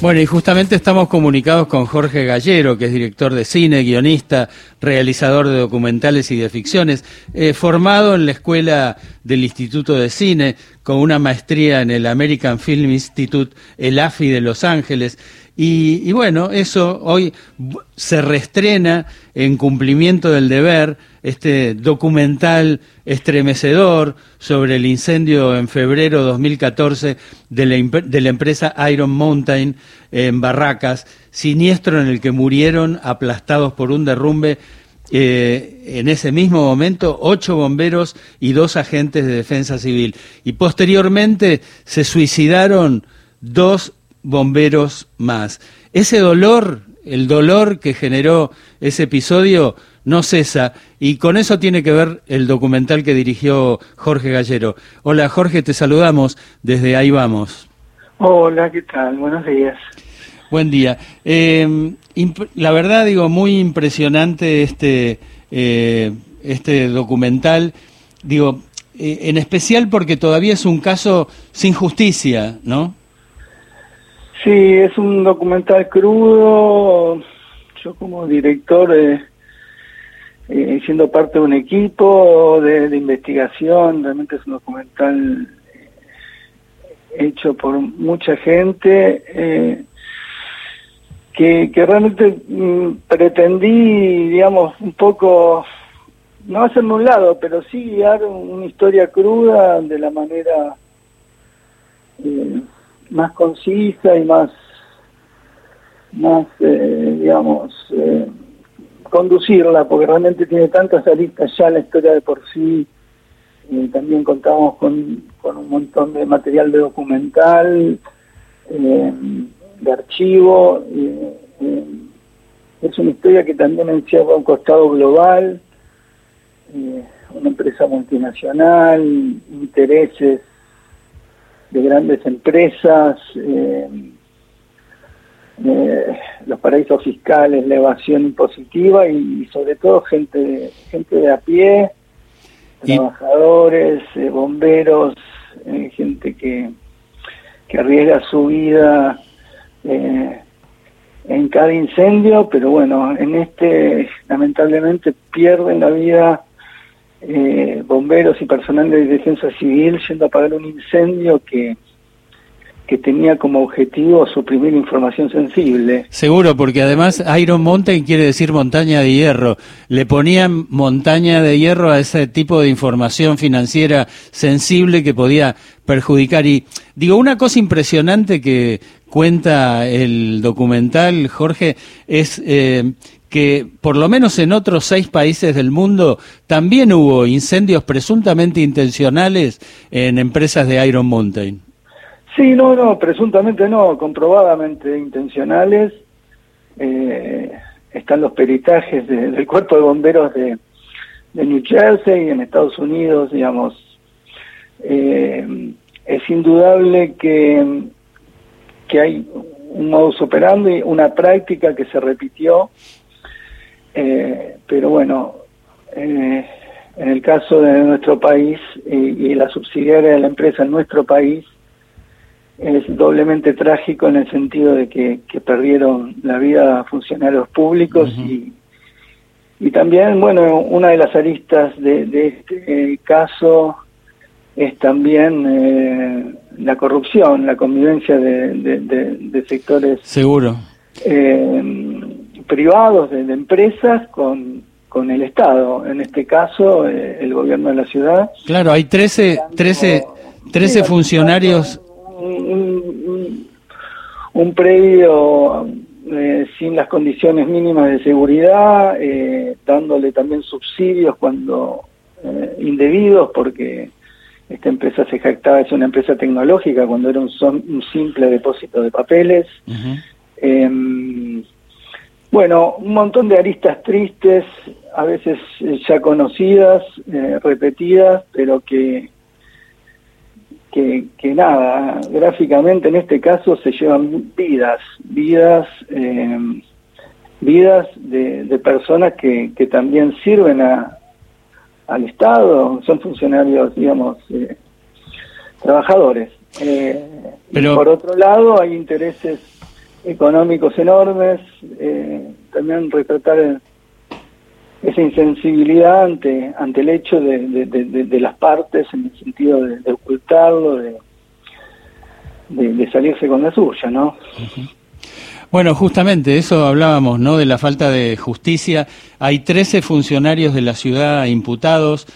Bueno, y justamente estamos comunicados con Jorge Gallero, que es director de cine, guionista, realizador de documentales y de ficciones, eh, formado en la Escuela del Instituto de Cine, con una maestría en el American Film Institute, el AFI de Los Ángeles, y, bueno, eso hoy se reestrena en cumplimiento del deber, este documental estremecedor sobre el incendio en febrero de 2014 de la, de la empresa Iron Mountain en Barracas, siniestro en el que murieron aplastados por un derrumbe eh, en ese mismo momento ocho bomberos y dos agentes de defensa civil. Y posteriormente se suicidaron dos bomberos más. Ese dolor, el dolor que generó ese episodio, no cesa y con eso tiene que ver el documental que dirigió Jorge Gallero. Hola Jorge, te saludamos desde ahí vamos. Hola, ¿qué tal? Buenos días. Buen día. Eh, la verdad digo, muy impresionante este, eh, este documental, digo, eh, en especial porque todavía es un caso sin justicia, ¿no? Sí, es un documental crudo. Yo como director, eh, eh, siendo parte de un equipo de, investigación, realmente es un documental eh, hecho por mucha gente, que, que realmente mm, pretendí, digamos, un poco, no hacerme un lado, pero sí guiar una historia cruda de la manera más concisa y más, más eh, digamos, eh, conducirla, porque realmente tiene tantas aristas ya la historia de por sí. también contamos con, con un montón de material de documental, eh, de archivo. es una historia que también encierra un costado global, una empresa multinacional, intereses de grandes empresas, eh, eh, los paraísos fiscales, la evasión impositiva y, sobre todo gente, gente de a pie, trabajadores, eh, bomberos, gente que, que arriesga su vida en cada incendio, pero bueno, en este lamentablemente pierden la vida eh, bomberos y personal de defensa civil yendo a apagar un incendio que, que tenía como objetivo suprimir información sensible. Seguro, porque además Iron Mountain quiere decir montaña de hierro. Le ponían montaña de hierro a ese tipo de información financiera sensible que podía perjudicar. Y digo, una cosa impresionante que cuenta el documental, Jorge, es eh, que por lo menos en otros seis países del mundo también hubo incendios presuntamente intencionales en empresas de Iron Mountain. Sí, no, no, presuntamente no, comprobadamente intencionales. Eh, están los peritajes del cuerpo de bomberos de, New Jersey en Estados Unidos, digamos. Eh, es indudable que, que hay un modus operandi, una práctica que se repitió eh, pero bueno, eh, en el caso de nuestro país y, la subsidiaria de la empresa en nuestro país, es doblemente trágico en el sentido de que, perdieron la vida funcionarios públicos y, y también, bueno, una de las aristas de, este caso es también eh, la corrupción, la convivencia de, sectores. Seguro. Eh, privados, de, empresas, con, con el Estado, en este caso eh, el gobierno de la ciudad. Claro, hay 13, 13, 13 funcionarios. Un, un, predio eh, sin las condiciones mínimas de seguridad, eh, dándole también subsidios cuando indebidos, porque esta empresa se jactaba, es una empresa tecnológica, cuando era un, un simple depósito de papeles. Bueno, un montón de aristas tristes, a veces eh, ya conocidas, eh, repetidas, pero que, que, que, nada, gráficamente en este caso se llevan vidas, vidas, eh, vidas de, de, personas que, que también sirven a, al Estado, son funcionarios, digamos, trabajadores. pero... por otro lado, hay intereses económicos enormes, eh, también retratar esa insensibilidad ante, ante el hecho de, las partes en el sentido de, ocultarlo, de, de, salirse con la suya, ¿no? Bueno, justamente eso hablábamos, ¿no? De la falta de justicia. Hay 13 funcionarios de la ciudad imputados,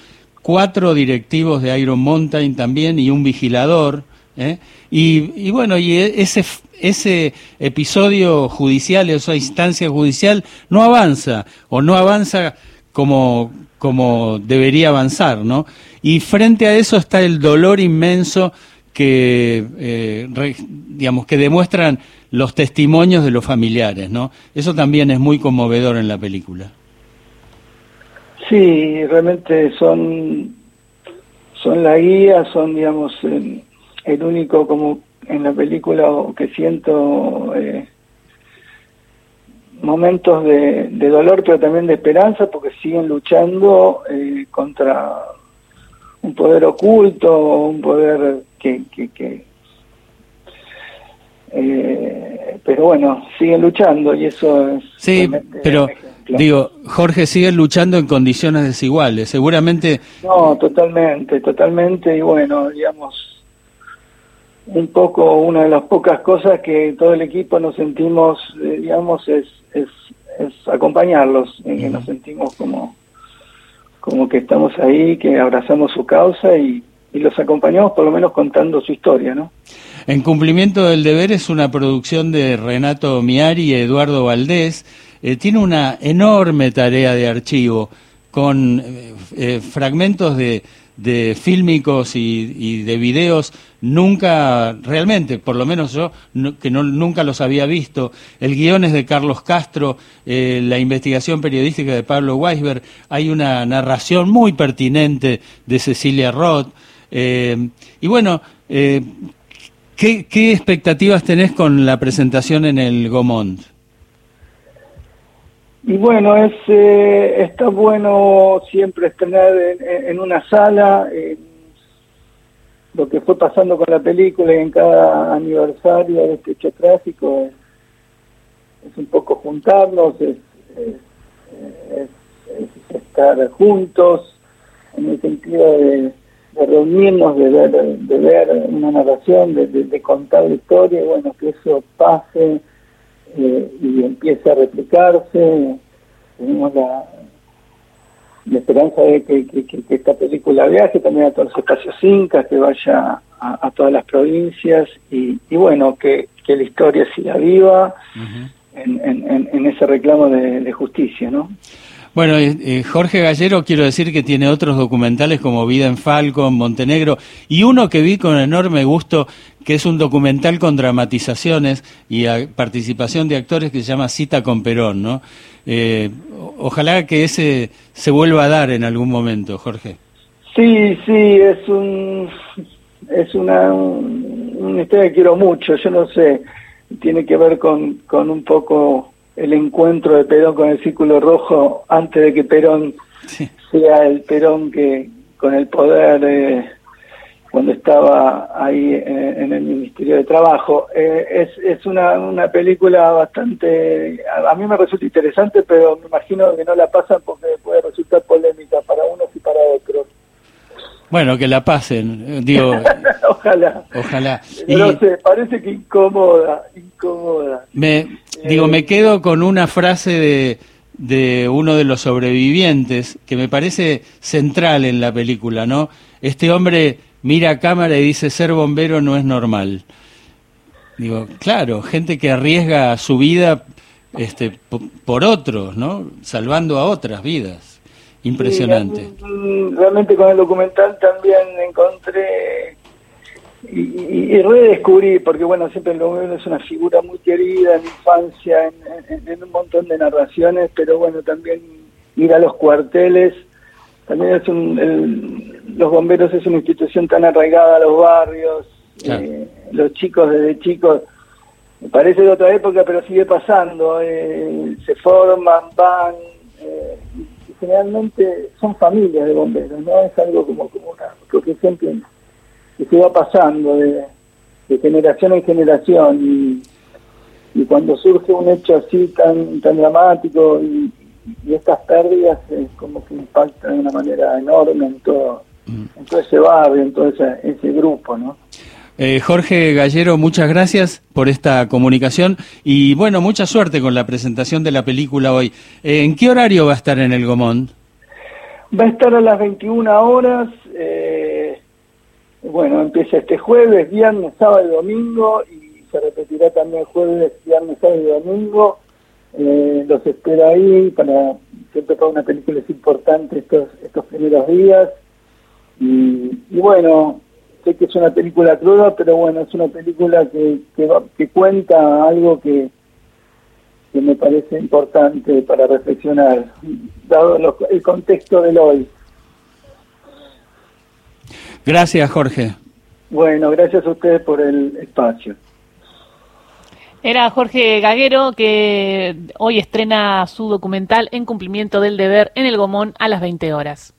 cuatro directivos de Iron Mountain también y un vigilador. ¿Eh? Y, y, bueno, y ese, ese episodio judicial, esa instancia judicial, no avanza o no avanza como, como debería avanzar, ¿no? Y frente a eso está el dolor inmenso que, eh, digamos, que demuestran los testimonios de los familiares, ¿no? Eso también es muy conmovedor en la película. Sí, realmente son, son la guía, son, digamos, el, único como en la película que siento eh, momentos de, dolor, pero también de esperanza, porque siguen luchando eh, contra un poder oculto, un poder que, eh, pero bueno, siguen luchando y eso es... Sí, pero digo, Jorge sigue luchando en condiciones desiguales, seguramente... No, totalmente, totalmente, y bueno, digamos, un poco, una de las pocas cosas que todo el equipo nos sentimos, eh, digamos, es, es, acompañarlos, en que nos sentimos como, como que estamos ahí, que abrazamos su causa y y los acompañamos por lo menos contando su historia, ¿no? En cumplimiento del deber es una producción de Renato Miari y Eduardo Valdés. Eh, tiene una enorme tarea de archivo con eh, eh, fragmentos de, de fílmicos y, de videos nunca, realmente, por lo menos yo, que no, nunca los había visto. El guion es de Carlos Castro, la investigación periodística de Pablo Weisberg, hay una narración muy pertinente de Cecilia Roth. Eh, y bueno, eh, ¿qué, expectativas tenés con la presentación en el Gomont? Y bueno, es eh, está bueno siempre estrenar en, una sala lo que fue pasando con la película y en cada aniversario de este hecho tráfico es, un poco juntarnos, es, estar juntos en el sentido de de reunirnos, de ver, de ver una narración, de, contar la historia, y bueno, que eso pase eh, y empiece a replicarse. Tenemos la, esperanza de que, esta película viaje también a todos los espacios incas, que vaya a, todas las provincias y, bueno, que, la historia siga viva en, ese reclamo de, de justicia, ¿no? Bueno, eh, eh, Jorge Gallero, quiero decir que tiene otros documentales como Vida en Falcon, Montenegro, y uno que vi con enorme gusto, que es un documental con dramatizaciones y participación de actores que se llama Cita con Perón, ¿no? Eh, ojalá que ese se vuelva a dar en algún momento, Jorge. Sí, sí, es un es una, una historia que quiero mucho, yo no sé, tiene que ver con, con un poco el encuentro de Perón con el Círculo Rojo antes de que Perón sea el Perón que con el poder eh, cuando estaba ahí eh, en el Ministerio de Trabajo. Eh, es es una, una película bastante, a, mí me resulta interesante, pero me imagino que no la pasan porque puede resultar polémica para unos y para otros. Bueno, que la pasen, digo. ojalá. Ojalá. No sé, parece que incómoda, incómoda. Me, digo, me quedo con una frase de, de uno de los sobrevivientes que me parece central en la película, ¿no? Este hombre mira a cámara y dice, ser bombero no es normal. Digo, claro, gente que arriesga su vida este, por otros, ¿no? Salvando a otras vidas. Impresionante. realmente con el documental también encontré y, redescubrí, porque bueno, siempre el gobierno es una figura muy querida en infancia, en, un montón de narraciones, pero bueno, también ir a los cuarteles, también es un, los bomberos es una institución tan arraigada a los barrios, eh, los chicos desde chicos, me parece de otra época, pero sigue pasando, eh, se forman, van, eh, generalmente son familias de bomberos, no es algo como, como una que siempre que se va pasando de, generación en generación y, cuando surge un hecho así tan, tan dramático y, estas pérdidas es como que impactan de una manera enorme en todo, mm. en todo ese barrio, en todo ese, ese grupo, ¿no? Eh, Jorge Gallero, muchas gracias por esta comunicación y bueno, mucha suerte con la presentación de la película hoy. Eh, ¿En qué horario va a estar en el Gomón? Va a estar a las 21 horas. Eh, bueno, empieza este jueves, viernes, sábado y domingo y se repetirá también jueves, viernes, sábado y domingo. los espero ahí para siempre para una película es importante estos estos primeros días y bueno sé que es una película cruda, pero bueno, es una película que, que, cuenta algo que, que me parece importante para reflexionar, dado el contexto del hoy. Gracias, Jorge. Bueno, gracias a ustedes por el espacio. Era Jorge Gaguero que hoy estrena su documental En cumplimiento del deber en el Gomón a las 20 horas.